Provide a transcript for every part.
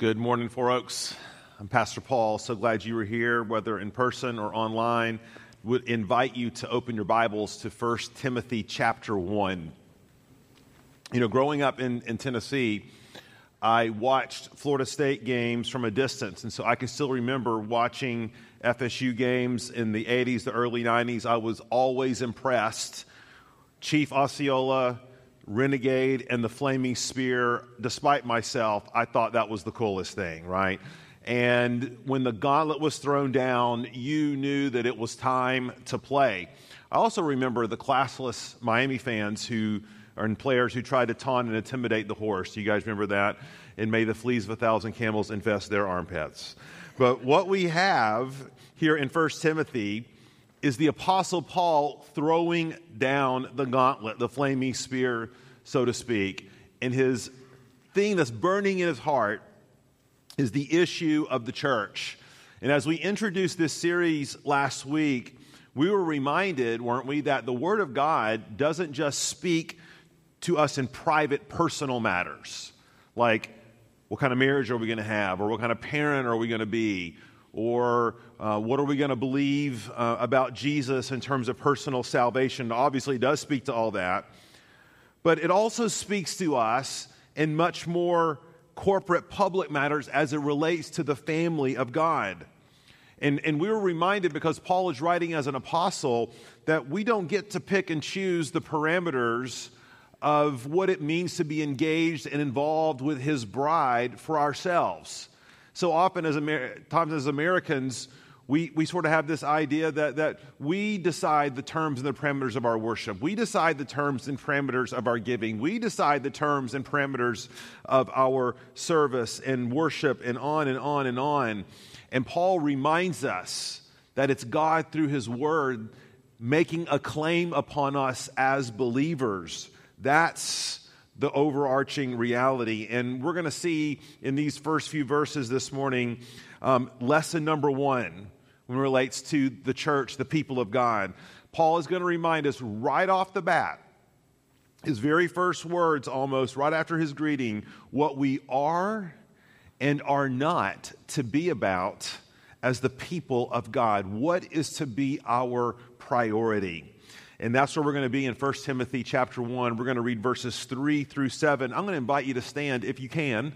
Good morning, Four Oaks. I'm Pastor Paul. So glad you were here, whether in person or online. Would invite you to open your Bibles to 1 Timothy chapter 1. You know, growing up in, in Tennessee, I watched Florida State games from a distance, and so I can still remember watching FSU games in the 80s, the early 90s. I was always impressed. Chief Osceola, Renegade and the Flaming Spear, despite myself, I thought that was the coolest thing, right? And when the gauntlet was thrown down, you knew that it was time to play. I also remember the classless Miami fans who and players who tried to taunt and intimidate the horse. You guys remember that? And may the fleas of a thousand camels infest their armpits. But what we have here in 1 Timothy is the Apostle Paul throwing down the gauntlet, the flaming spear, so to speak. And his thing that's burning in his heart is the issue of the church. And as we introduced this series last week, we were reminded, weren't we, that the Word of God doesn't just speak to us in private, personal matters, like what kind of marriage are we going to have, or what kind of parent are we going to be, or uh, what are we going to believe uh, about Jesus in terms of personal salvation? Obviously, does speak to all that. But it also speaks to us in much more corporate public matters as it relates to the family of God. And, and we were reminded because Paul is writing as an apostle that we don't get to pick and choose the parameters of what it means to be engaged and involved with his bride for ourselves. So often, as Amer- times as Americans, we, we sort of have this idea that, that we decide the terms and the parameters of our worship. We decide the terms and parameters of our giving. We decide the terms and parameters of our service and worship, and on and on and on. And Paul reminds us that it's God through his word making a claim upon us as believers. That's the overarching reality. And we're going to see in these first few verses this morning um, lesson number one when it relates to the church, the people of God. Paul is going to remind us right off the bat, his very first words almost right after his greeting, what we are and are not to be about as the people of God. What is to be our priority? And that's where we're going to be in 1 Timothy chapter 1. We're going to read verses 3 through 7. I'm going to invite you to stand, if you can,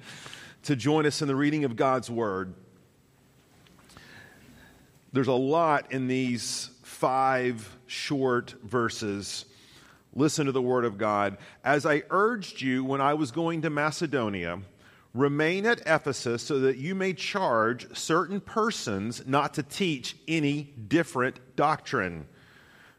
to join us in the reading of God's word. There's a lot in these five short verses. Listen to the word of God. As I urged you when I was going to Macedonia, remain at Ephesus so that you may charge certain persons not to teach any different doctrine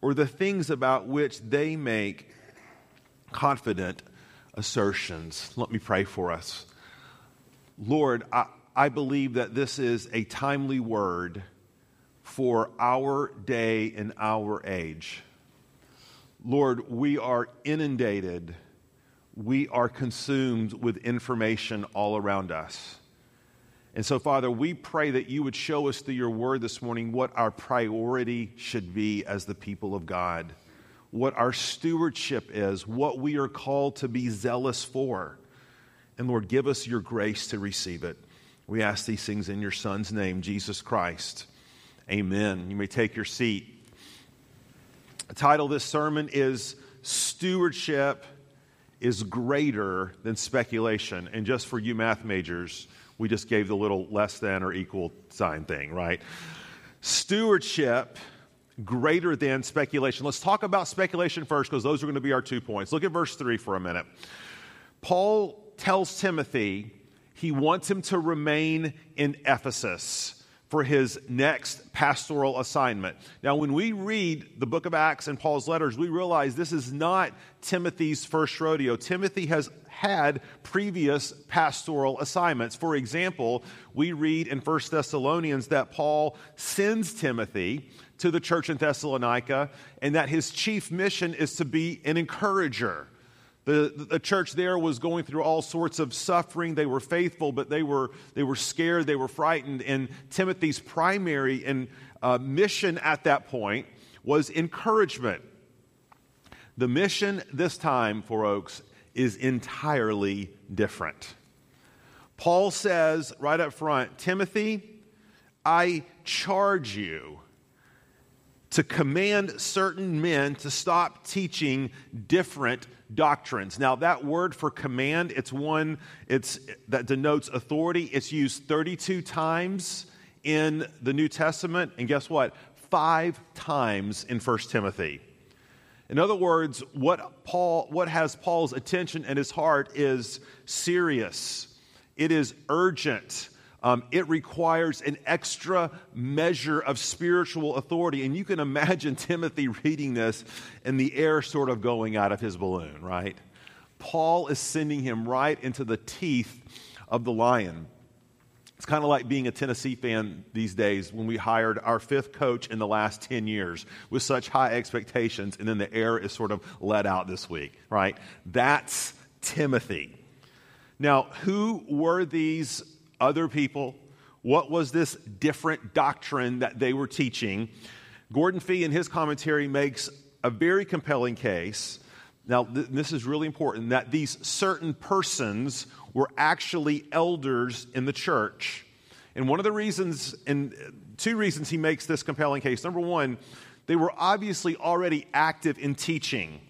or the things about which they make confident assertions. Let me pray for us. Lord, I, I believe that this is a timely word for our day and our age. Lord, we are inundated, we are consumed with information all around us. And so, Father, we pray that you would show us through your word this morning what our priority should be as the people of God, what our stewardship is, what we are called to be zealous for. And Lord, give us your grace to receive it. We ask these things in your Son's name, Jesus Christ. Amen. You may take your seat. The title of this sermon is Stewardship is Greater Than Speculation. And just for you math majors, we just gave the little less than or equal sign thing, right? Stewardship greater than speculation. Let's talk about speculation first because those are going to be our two points. Look at verse 3 for a minute. Paul tells Timothy he wants him to remain in Ephesus. for his next pastoral assignment. Now, when we read the book of Acts and Paul's letters, we realize this is not Timothy's first rodeo. Timothy has had previous pastoral assignments. For example, we read in 1 Thessalonians that Paul sends Timothy to the church in Thessalonica and that his chief mission is to be an encourager. The, the church there was going through all sorts of suffering. They were faithful, but they were, they were scared, they were frightened. And Timothy's primary and, uh, mission at that point was encouragement. The mission this time Four Oaks is entirely different. Paul says right up front Timothy, I charge you to command certain men to stop teaching different doctrines. Now, that word for command, it's one it's, that denotes authority. It's used 32 times in the New Testament, and guess what? Five times in 1 Timothy. In other words, what, Paul, what has Paul's attention and his heart is serious, it is urgent. Um, it requires an extra measure of spiritual authority. And you can imagine Timothy reading this and the air sort of going out of his balloon, right? Paul is sending him right into the teeth of the lion. It's kind of like being a Tennessee fan these days when we hired our fifth coach in the last 10 years with such high expectations, and then the air is sort of let out this week, right? That's Timothy. Now, who were these other people? What was this different doctrine that they were teaching? Gordon Fee, in his commentary, makes a very compelling case. Now, th- this is really important that these certain persons were actually elders in the church. And one of the reasons, and two reasons he makes this compelling case. Number one, they were obviously already active in teaching.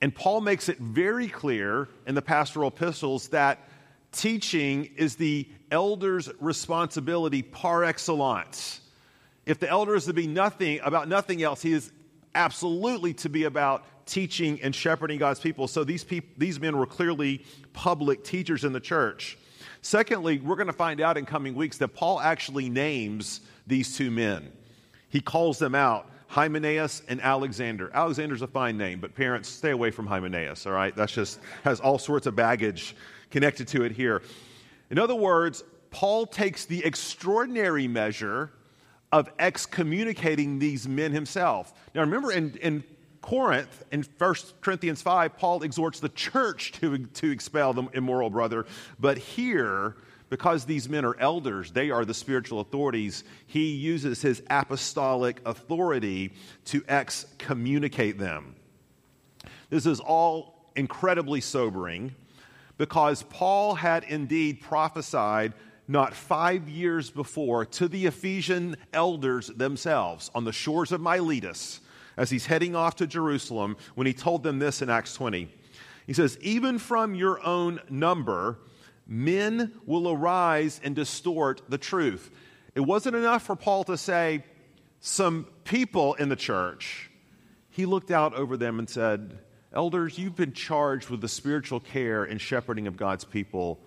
And Paul makes it very clear in the pastoral epistles that teaching is the elder's responsibility par excellence. If the elder is to be nothing about nothing else, he is absolutely to be about teaching and shepherding God's people. So these people, these men were clearly public teachers in the church. Secondly, we're going to find out in coming weeks that Paul actually names these two men. He calls them out. Hymenaeus and Alexander. Alexander's a fine name, but parents, stay away from Hymenaeus, all right? That's just has all sorts of baggage connected to it here. In other words, Paul takes the extraordinary measure of excommunicating these men himself. Now, remember in, in Corinth, in 1 Corinthians 5, Paul exhorts the church to, to expel the immoral brother. But here, because these men are elders, they are the spiritual authorities, he uses his apostolic authority to excommunicate them. This is all incredibly sobering because Paul had indeed prophesied not five years before to the Ephesian elders themselves on the shores of Miletus as he's heading off to Jerusalem when he told them this in Acts 20. He says, Even from your own number, men will arise and distort the truth. It wasn't enough for Paul to say, Some people in the church. He looked out over them and said, Elders, you've been charged with the spiritual care and shepherding of God's people,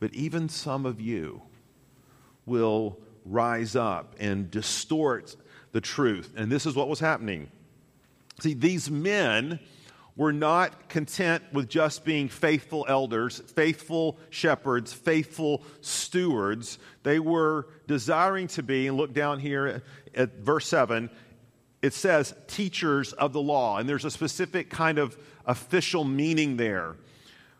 but even some of you will rise up and distort the truth. And this is what was happening. See, these men were not content with just being faithful elders, faithful shepherds, faithful stewards. They were desiring to be, and look down here at verse 7, it says teachers of the law. And there's a specific kind of official meaning there.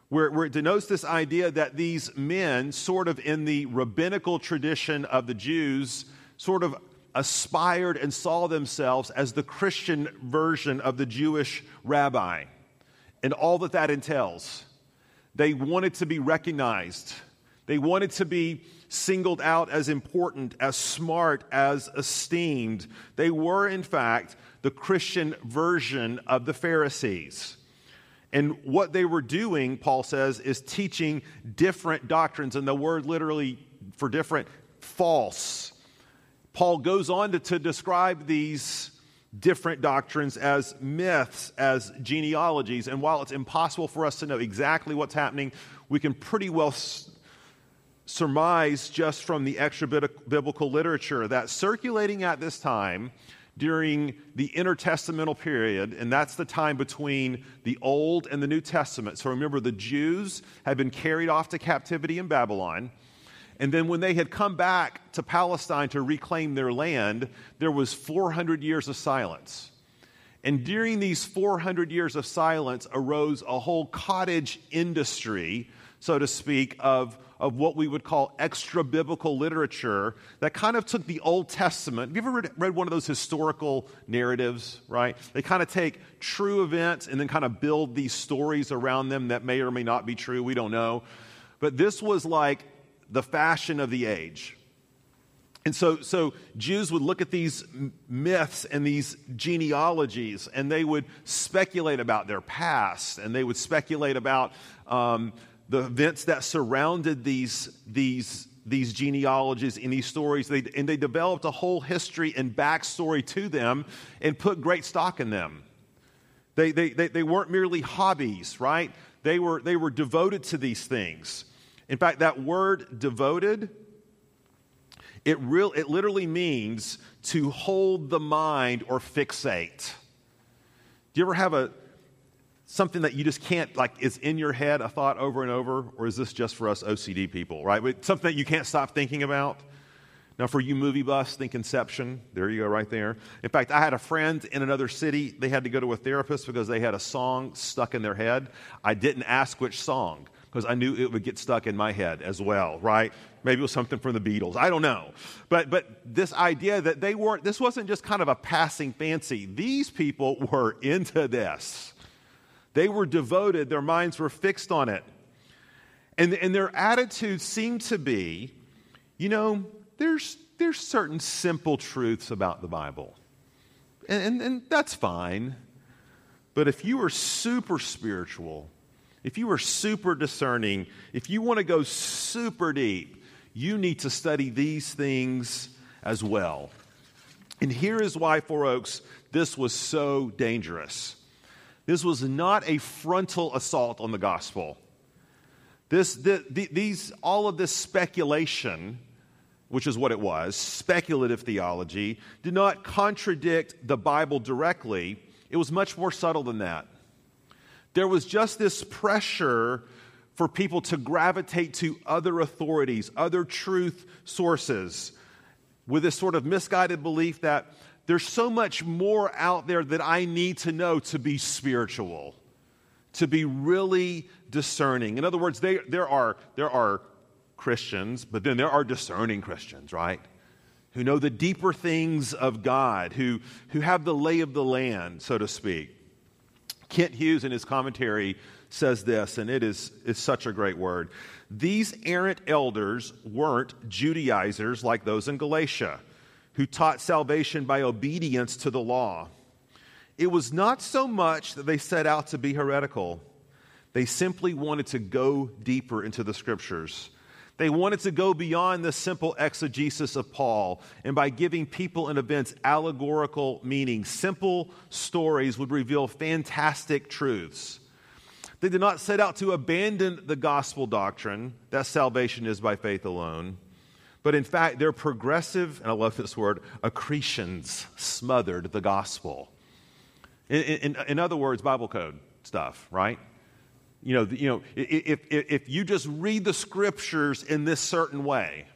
Where, where, it denotes this idea that these men, sort of in the rabbinical tradition of the Jews, sort of aspired and saw themselves as the Christian version of the Jewish rabbi and all that that entails. They wanted to be recognized, they wanted to be singled out as important, as smart, as esteemed. They were, in fact, the Christian version of the Pharisees. And what they were doing, Paul says, is teaching different doctrines. And the word literally for different, false. Paul goes on to, to describe these different doctrines as myths, as genealogies. And while it's impossible for us to know exactly what's happening, we can pretty well surmise just from the extra biblical literature that circulating at this time during the intertestamental period, and that's the time between the Old and the New Testament. So remember, the Jews had been carried off to captivity in Babylon. And then when they had come back to Palestine to reclaim their land, there was 400 years of silence. And during these 400 years of silence arose a whole cottage industry, so to speak, of of what we would call extra biblical literature that kind of took the Old Testament. Have you ever read, read, one of those historical narratives, right? They kind of take true events and then kind of build these stories around them that may or may not be true. We don't know. But this was like the fashion of the age. And so, so Jews would look at these myths and these genealogies, and they would speculate about their past, and they would speculate about um, the events that surrounded these, these, these genealogies and these stories, they, and they developed a whole history and backstory to them and put great stock in them. They, they, they, they weren't merely hobbies, right? They were, they were devoted to these things. In fact, that word devoted, it, real, it literally means to hold the mind or fixate. Do you ever have a, something that you just can't, like, is in your head a thought over and over? Or is this just for us OCD people, right? Something that you can't stop thinking about? Now, for you movie buffs, think Inception. There you go, right there. In fact, I had a friend in another city. They had to go to a therapist because they had a song stuck in their head. I didn't ask which song because I knew it would get stuck in my head as well, right? Maybe it was something from the Beatles. I don't know. But, but this idea that they weren't, this wasn't just kind of a passing fancy. These people were into this. They were devoted, their minds were fixed on it. And, and their attitude seemed to be you know, there's, there's certain simple truths about the Bible, and, and, and that's fine. But if you are super spiritual, if you are super discerning, if you want to go super deep, you need to study these things as well. And here is why, Four Oaks, this was so dangerous. This was not a frontal assault on the gospel. This, the, the, these, all of this speculation, which is what it was, speculative theology, did not contradict the Bible directly. It was much more subtle than that. There was just this pressure for people to gravitate to other authorities, other truth sources, with this sort of misguided belief that there's so much more out there that I need to know to be spiritual, to be really discerning. In other words, they, there, are, there are Christians, but then there are discerning Christians, right? Who know the deeper things of God, who, who have the lay of the land, so to speak. Kent Hughes, in his commentary, says this, and it is it's such a great word. These errant elders weren't Judaizers like those in Galatia who taught salvation by obedience to the law. It was not so much that they set out to be heretical, they simply wanted to go deeper into the scriptures. They wanted to go beyond the simple exegesis of Paul, and by giving people and events allegorical meaning, simple stories would reveal fantastic truths. They did not set out to abandon the gospel doctrine that salvation is by faith alone. But in fact, their progressive, and I love this word, accretions smothered the gospel. In, in, in other words, Bible code stuff, right? You know, you know if, if, if you just read the scriptures in this certain way,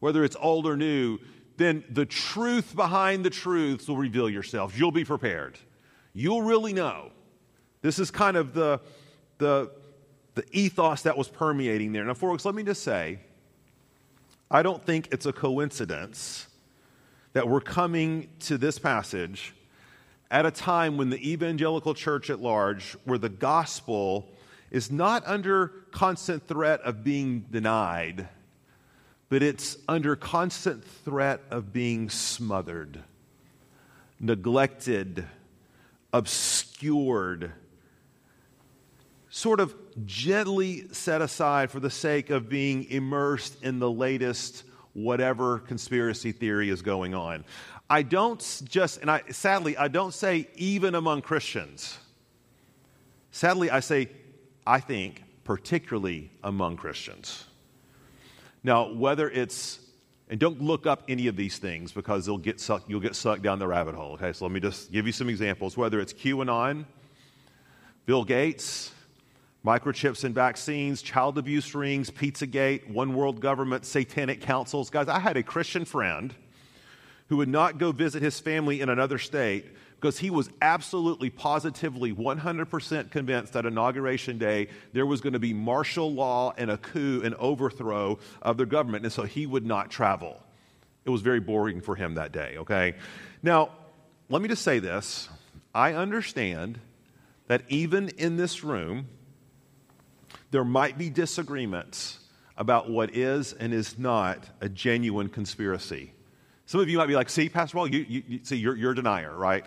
whether it's old or new, then the truth behind the truths will reveal yourself. You'll be prepared. You'll really know. This is kind of the, the, the ethos that was permeating there. Now, folks, let me just say, I don't think it's a coincidence that we're coming to this passage at a time when the evangelical church at large, where the gospel is not under constant threat of being denied, but it's under constant threat of being smothered, neglected, obscured, sort of gently set aside for the sake of being immersed in the latest whatever conspiracy theory is going on. I don't just, and I sadly, I don't say even among Christians. Sadly, I say, I think, particularly among Christians. Now, whether it's, and don't look up any of these things because they'll get sucked, you'll get sucked down the rabbit hole. Okay, so let me just give you some examples. Whether it's QAnon, Bill Gates, microchips and vaccines, child abuse rings, Pizzagate, one world government, satanic councils. Guys, I had a Christian friend who would not go visit his family in another state because he was absolutely, positively, 100% convinced that Inauguration Day there was going to be martial law and a coup and overthrow of the government. And so he would not travel. It was very boring for him that day, okay? Now, let me just say this I understand that even in this room, there might be disagreements about what is and is not a genuine conspiracy. Some of you might be like, see, Pastor Paul, you, you, you see, you're, you're a denier, right?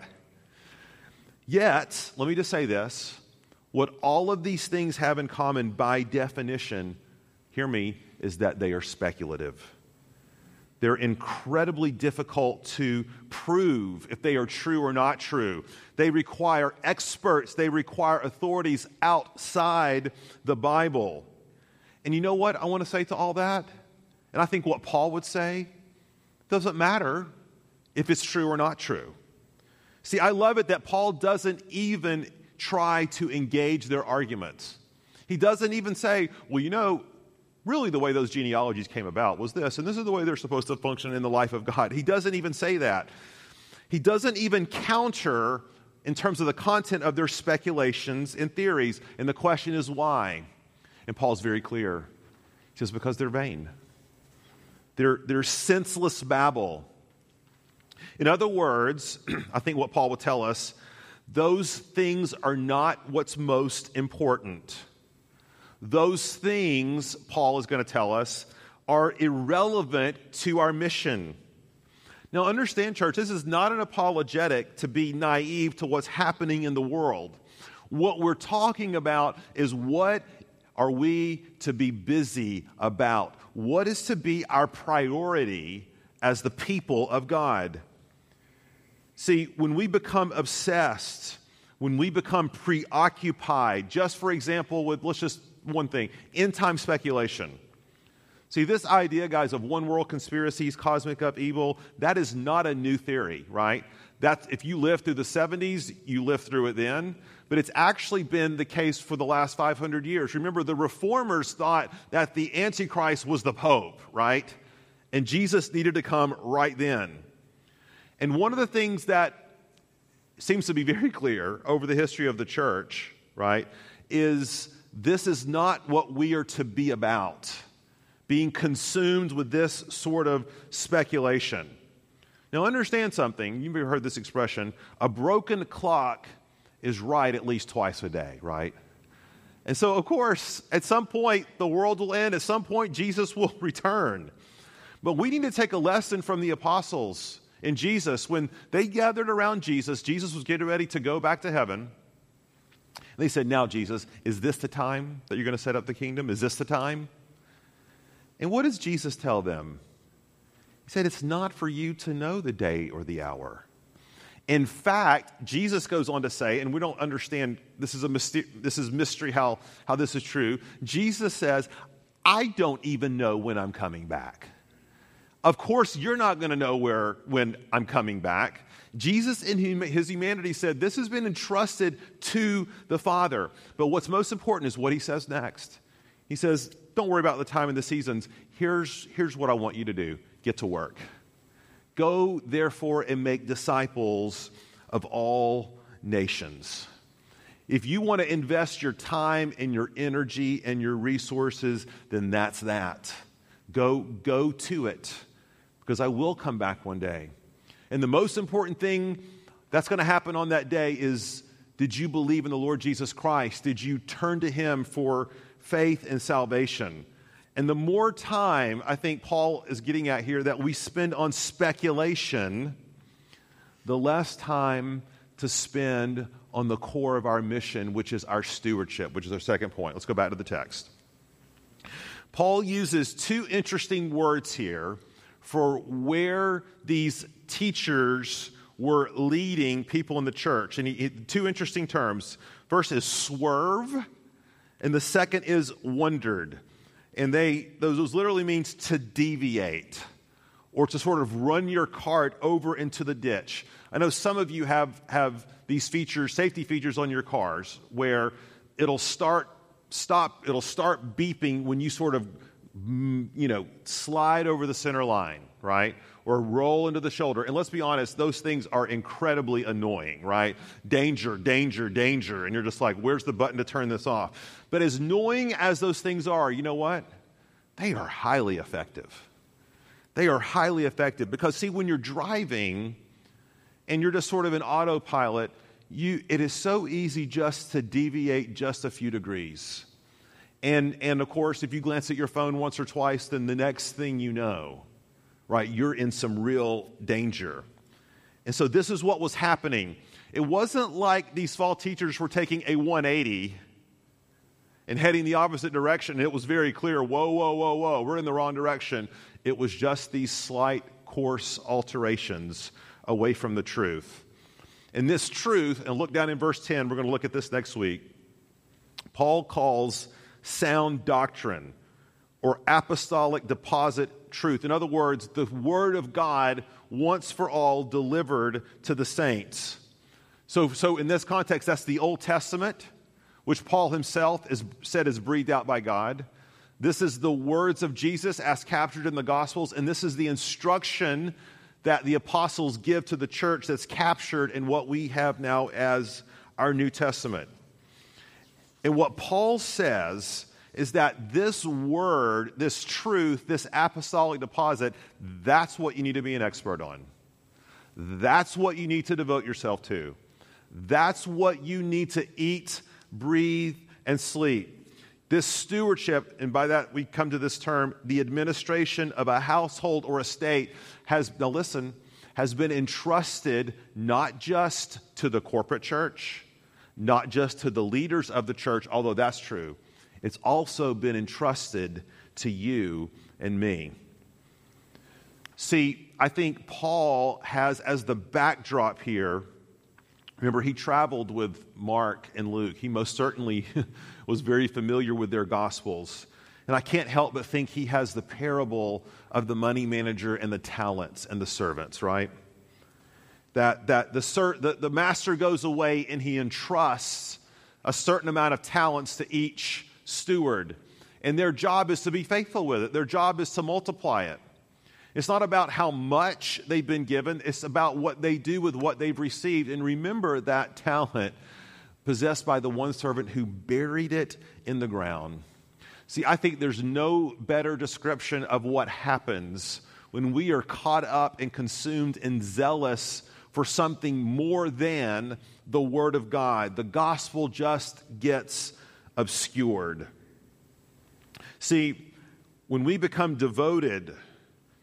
Yet, let me just say this what all of these things have in common by definition, hear me, is that they are speculative. They're incredibly difficult to prove if they are true or not true. They require experts, they require authorities outside the Bible. And you know what I want to say to all that? And I think what Paul would say doesn't matter if it's true or not true. See, I love it that Paul doesn't even try to engage their arguments. He doesn't even say, well, you know, really the way those genealogies came about was this, and this is the way they're supposed to function in the life of God. He doesn't even say that. He doesn't even counter in terms of the content of their speculations and theories. And the question is why? And Paul's very clear. Says, because they're vain. They're, they're senseless babble. In other words, I think what Paul will tell us, those things are not what's most important. Those things, Paul is going to tell us, are irrelevant to our mission. Now, understand, church, this is not an apologetic to be naive to what's happening in the world. What we're talking about is what are we to be busy about? What is to be our priority as the people of God? See, when we become obsessed, when we become preoccupied, just for example, with, let's just one thing end time speculation. See, this idea, guys, of one world conspiracies, cosmic upheaval, that is not a new theory, right? That's, if you lived through the 70s, you lived through it then. But it's actually been the case for the last 500 years. Remember, the reformers thought that the Antichrist was the Pope, right? And Jesus needed to come right then. And one of the things that seems to be very clear over the history of the church, right, is this is not what we are to be about, being consumed with this sort of speculation. Now, understand something. You've heard this expression a broken clock is right at least twice a day, right? And so, of course, at some point, the world will end. At some point, Jesus will return. But we need to take a lesson from the apostles in Jesus. When they gathered around Jesus, Jesus was getting ready to go back to heaven. They said, Now, Jesus, is this the time that you're going to set up the kingdom? Is this the time? And what does Jesus tell them? He said, It's not for you to know the day or the hour. In fact, Jesus goes on to say, and we don't understand, this is a mystery, this is mystery how, how this is true. Jesus says, I don't even know when I'm coming back. Of course, you're not going to know where when I'm coming back. Jesus, in his humanity, said, This has been entrusted to the Father. But what's most important is what he says next. He says, Don't worry about the time and the seasons. Here's, here's what I want you to do get to work. Go, therefore, and make disciples of all nations. If you want to invest your time and your energy and your resources, then that's that. Go, go to it because I will come back one day. And the most important thing that's going to happen on that day is did you believe in the Lord Jesus Christ? Did you turn to Him for faith and salvation? And the more time I think Paul is getting at here that we spend on speculation, the less time to spend on the core of our mission, which is our stewardship, which is our second point. Let's go back to the text. Paul uses two interesting words here for where these teachers were leading people in the church. And he, he, two interesting terms. First is swerve, and the second is wondered. And they, those literally means to deviate or to sort of run your cart over into the ditch. I know some of you have, have these features, safety features on your cars where it'll start, stop, it'll start beeping when you sort of, you know, slide over the center line, right? Or roll into the shoulder. And let's be honest, those things are incredibly annoying, right? Danger, danger, danger. And you're just like, where's the button to turn this off? But as annoying as those things are, you know what? They are highly effective. They are highly effective because, see, when you're driving, and you're just sort of an autopilot, you, it is so easy just to deviate just a few degrees. And, and of course, if you glance at your phone once or twice, then the next thing you know, right, you're in some real danger. And so this is what was happening. It wasn't like these fall teachers were taking a 180 and heading the opposite direction. It was very clear whoa, whoa, whoa, whoa, we're in the wrong direction. It was just these slight course alterations away from the truth. And this truth, and look down in verse 10, we're going to look at this next week. Paul calls sound doctrine or apostolic deposit truth. In other words, the word of God once for all delivered to the saints. So, so in this context, that's the Old Testament, which Paul himself is, said is breathed out by God. This is the words of Jesus as captured in the Gospels, and this is the instruction that the apostles give to the church that's captured in what we have now as our New Testament. And what Paul says is that this word, this truth, this apostolic deposit, that's what you need to be an expert on. That's what you need to devote yourself to. That's what you need to eat, breathe, and sleep. This stewardship, and by that we come to this term, the administration of a household or a state has, now listen, has been entrusted not just to the corporate church, not just to the leaders of the church, although that's true. It's also been entrusted to you and me. See, I think Paul has as the backdrop here. Remember, he traveled with Mark and Luke. He most certainly was very familiar with their gospels. And I can't help but think he has the parable of the money manager and the talents and the servants, right? That, that the, ser- the, the master goes away and he entrusts a certain amount of talents to each steward. And their job is to be faithful with it, their job is to multiply it. It's not about how much they've been given, it's about what they do with what they've received. And remember that talent possessed by the one servant who buried it in the ground. See, I think there's no better description of what happens when we are caught up and consumed and zealous for something more than the Word of God. The gospel just gets obscured. See, when we become devoted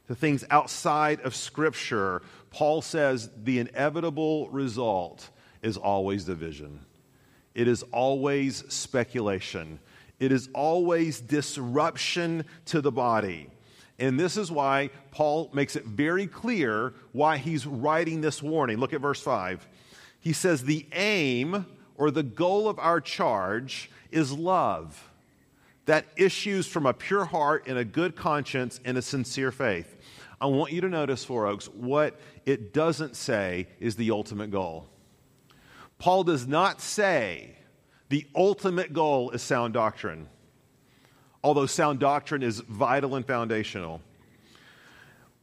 to things outside of Scripture, Paul says the inevitable result is always division. It is always speculation. It is always disruption to the body. And this is why Paul makes it very clear why he's writing this warning. Look at verse 5. He says, The aim or the goal of our charge is love that issues from a pure heart and a good conscience and a sincere faith. I want you to notice, Four Oaks, what it doesn't say is the ultimate goal. Paul does not say the ultimate goal is sound doctrine, although sound doctrine is vital and foundational.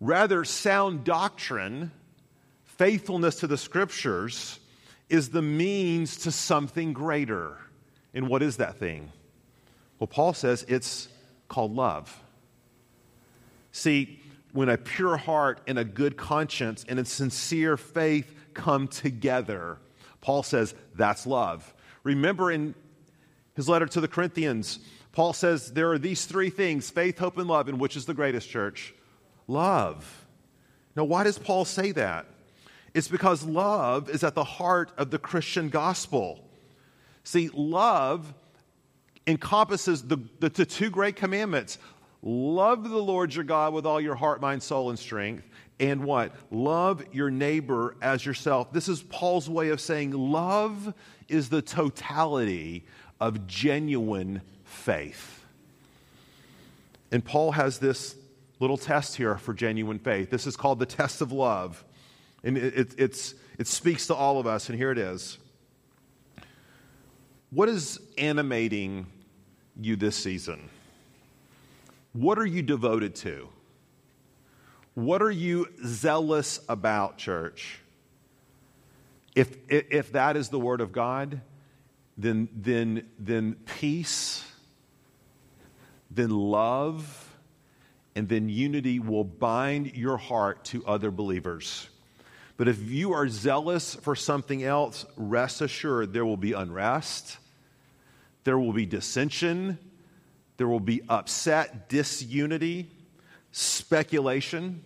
Rather, sound doctrine, faithfulness to the scriptures, is the means to something greater. And what is that thing? Well, Paul says it's called love. See, when a pure heart and a good conscience and a sincere faith come together, Paul says that's love. Remember in his letter to the Corinthians, Paul says there are these three things faith, hope, and love. And which is the greatest church? Love. Now, why does Paul say that? It's because love is at the heart of the Christian gospel. See, love encompasses the, the, the two great commandments love the Lord your God with all your heart, mind, soul, and strength, and what? Love your neighbor as yourself. This is Paul's way of saying love is the totality of genuine faith. And Paul has this little test here for genuine faith. This is called the test of love. And it, it, it speaks to all of us, and here it is. What is animating you this season? What are you devoted to? What are you zealous about, church? If, if that is the Word of God, then, then, then peace, then love, and then unity will bind your heart to other believers. But if you are zealous for something else, rest assured there will be unrest, there will be dissension, there will be upset, disunity, speculation.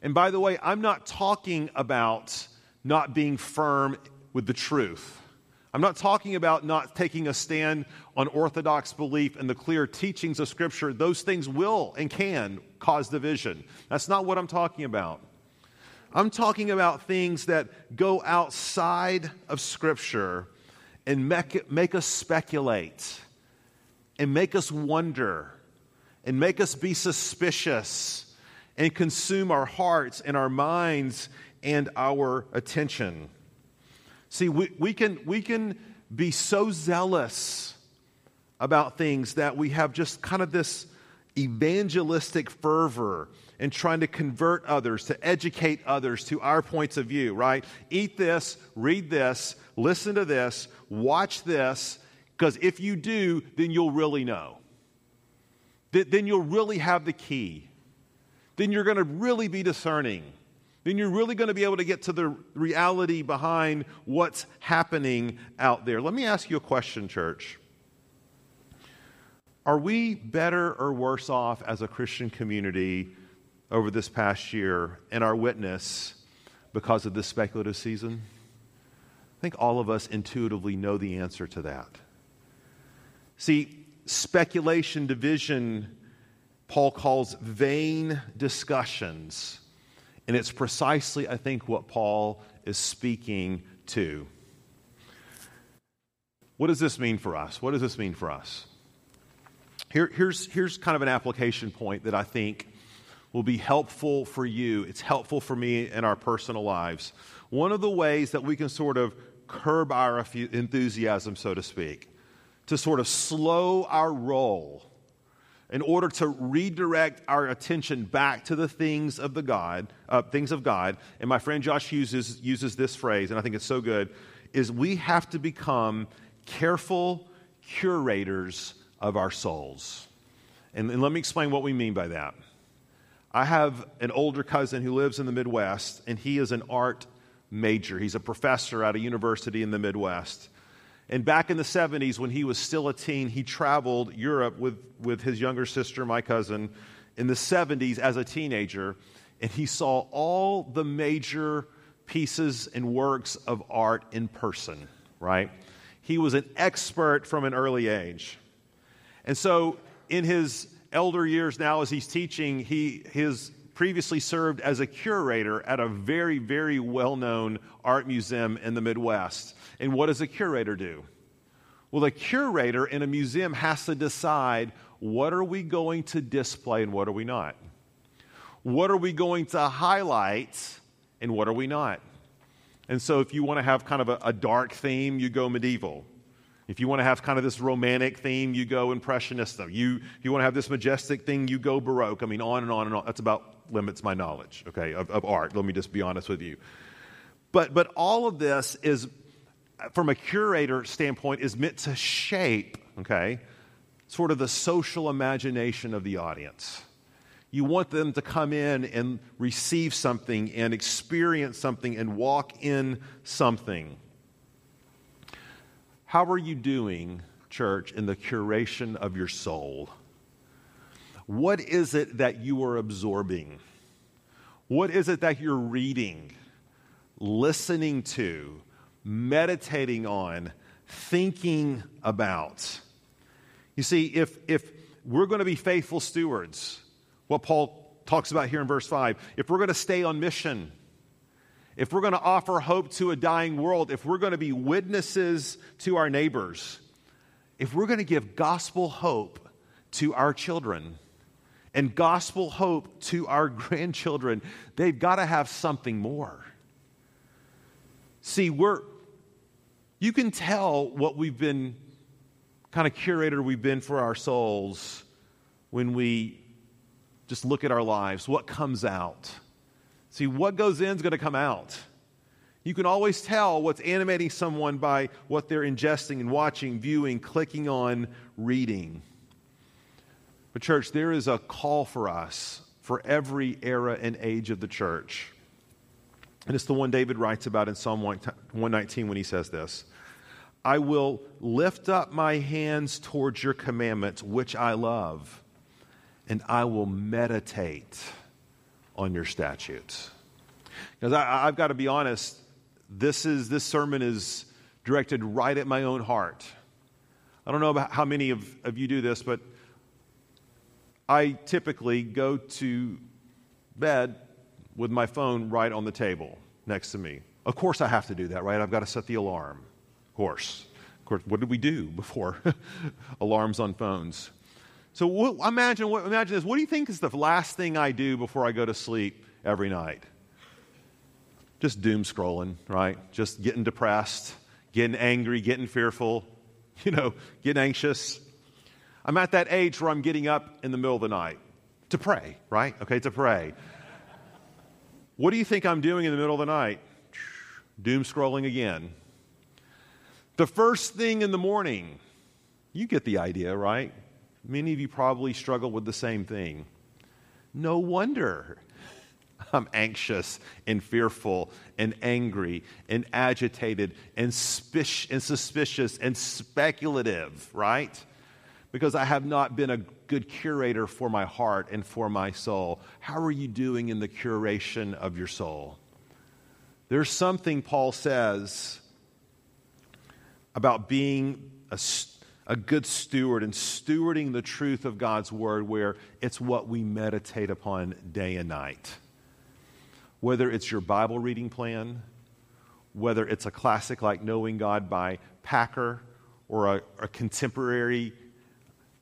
And by the way, I'm not talking about not being firm with the truth. I'm not talking about not taking a stand on orthodox belief and the clear teachings of Scripture. Those things will and can cause division. That's not what I'm talking about. I'm talking about things that go outside of Scripture and make, make us speculate and make us wonder and make us be suspicious and consume our hearts and our minds and our attention. See, we, we, can, we can be so zealous about things that we have just kind of this evangelistic fervor in trying to convert others, to educate others to our points of view, right? Eat this, read this, listen to this, watch this, because if you do, then you'll really know. Then you'll really have the key. Then you're going to really be discerning then you're really going to be able to get to the reality behind what's happening out there. Let me ask you a question, church. Are we better or worse off as a Christian community over this past year and our witness because of this speculative season? I think all of us intuitively know the answer to that. See, speculation, division, Paul calls vain discussions and it's precisely, I think, what Paul is speaking to. What does this mean for us? What does this mean for us? Here, here's, here's kind of an application point that I think will be helpful for you. It's helpful for me in our personal lives. One of the ways that we can sort of curb our enthusiasm, so to speak, to sort of slow our roll in order to redirect our attention back to the things of the God, uh, things of God. And my friend Josh uses uses this phrase, and I think it's so good. Is we have to become careful curators of our souls. And, and let me explain what we mean by that. I have an older cousin who lives in the Midwest, and he is an art major. He's a professor at a university in the Midwest. And back in the 70s, when he was still a teen, he traveled Europe with, with his younger sister, my cousin, in the 70s as a teenager. And he saw all the major pieces and works of art in person, right? He was an expert from an early age. And so, in his elder years now, as he's teaching, he has previously served as a curator at a very, very well known art museum in the Midwest. And what does a curator do? Well, a curator in a museum has to decide what are we going to display and what are we not? What are we going to highlight and what are we not? And so, if you want to have kind of a, a dark theme, you go medieval. If you want to have kind of this romantic theme, you go impressionist. You, you want to have this majestic thing, you go baroque. I mean, on and on and on. That's about limits my knowledge, okay, of, of art. Let me just be honest with you. But, but all of this is from a curator standpoint, is meant to shape, okay, sort of the social imagination of the audience. You want them to come in and receive something and experience something and walk in something. How are you doing, church, in the curation of your soul? What is it that you are absorbing? What is it that you're reading, listening to, meditating on, thinking about. You see, if, if we're going to be faithful stewards, what Paul talks about here in verse 5, if we're going to stay on mission, if we're going to offer hope to a dying world, if we're going to be witnesses to our neighbors, if we're going to give gospel hope to our children, and gospel hope to our grandchildren, they've got to have something more. See, we're, you can tell what we've been, kind of curator we've been for our souls when we just look at our lives, what comes out. See, what goes in is going to come out. You can always tell what's animating someone by what they're ingesting and watching, viewing, clicking on, reading. But, church, there is a call for us for every era and age of the church. And it's the one David writes about in Psalm 119 when he says this I will lift up my hands towards your commandments, which I love, and I will meditate on your statutes. Because I, have got to be honest, this, is, this sermon is directed right at my own heart. I don't know about how many of, of you do this, but I typically go to bed with my phone right on the table next to me. Of course, I have to do that, right? I've got to set the alarm. Of course. Of course, what did we do before alarms on phones? So what, imagine, what, imagine this. What do you think is the last thing I do before I go to sleep every night? Just doom scrolling, right? Just getting depressed, getting angry, getting fearful, you know, getting anxious. I'm at that age where I'm getting up in the middle of the night to pray, right? Okay, to pray. What do you think I'm doing in the middle of the night? Doom scrolling again. The first thing in the morning, you get the idea, right? Many of you probably struggle with the same thing. No wonder I'm anxious and fearful and angry and agitated and, and suspicious and speculative, right? Because I have not been a good curator for my heart and for my soul. How are you doing in the curation of your soul? There's something Paul says about being a, a good steward and stewarding the truth of God's word, where it's what we meditate upon day and night. Whether it's your Bible reading plan, whether it's a classic like Knowing God by Packer or a, a contemporary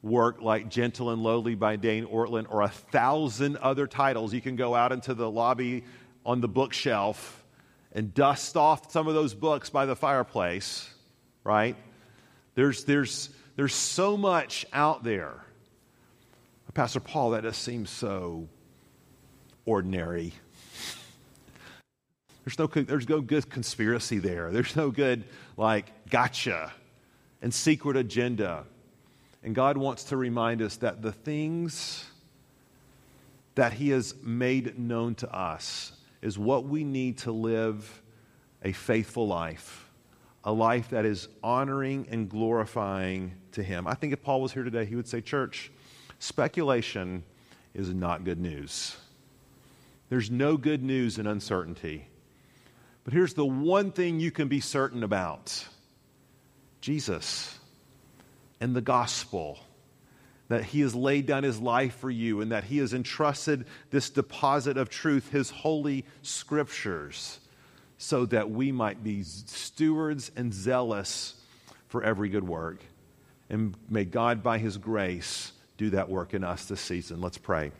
work like Gentle and Lowly by Dane Ortlund or a thousand other titles. You can go out into the lobby on the bookshelf and dust off some of those books by the fireplace, right? There's, there's, there's so much out there. Pastor Paul, that just seems so ordinary. There's no, there's no good conspiracy there. There's no good, like, gotcha and secret agenda. And God wants to remind us that the things that He has made known to us is what we need to live a faithful life, a life that is honoring and glorifying to Him. I think if Paul was here today, he would say, Church, speculation is not good news. There's no good news in uncertainty. But here's the one thing you can be certain about Jesus and the gospel that he has laid down his life for you and that he has entrusted this deposit of truth, his holy scriptures, so that we might be stewards and zealous for every good work. And may God, by his grace, do that work in us this season. Let's pray.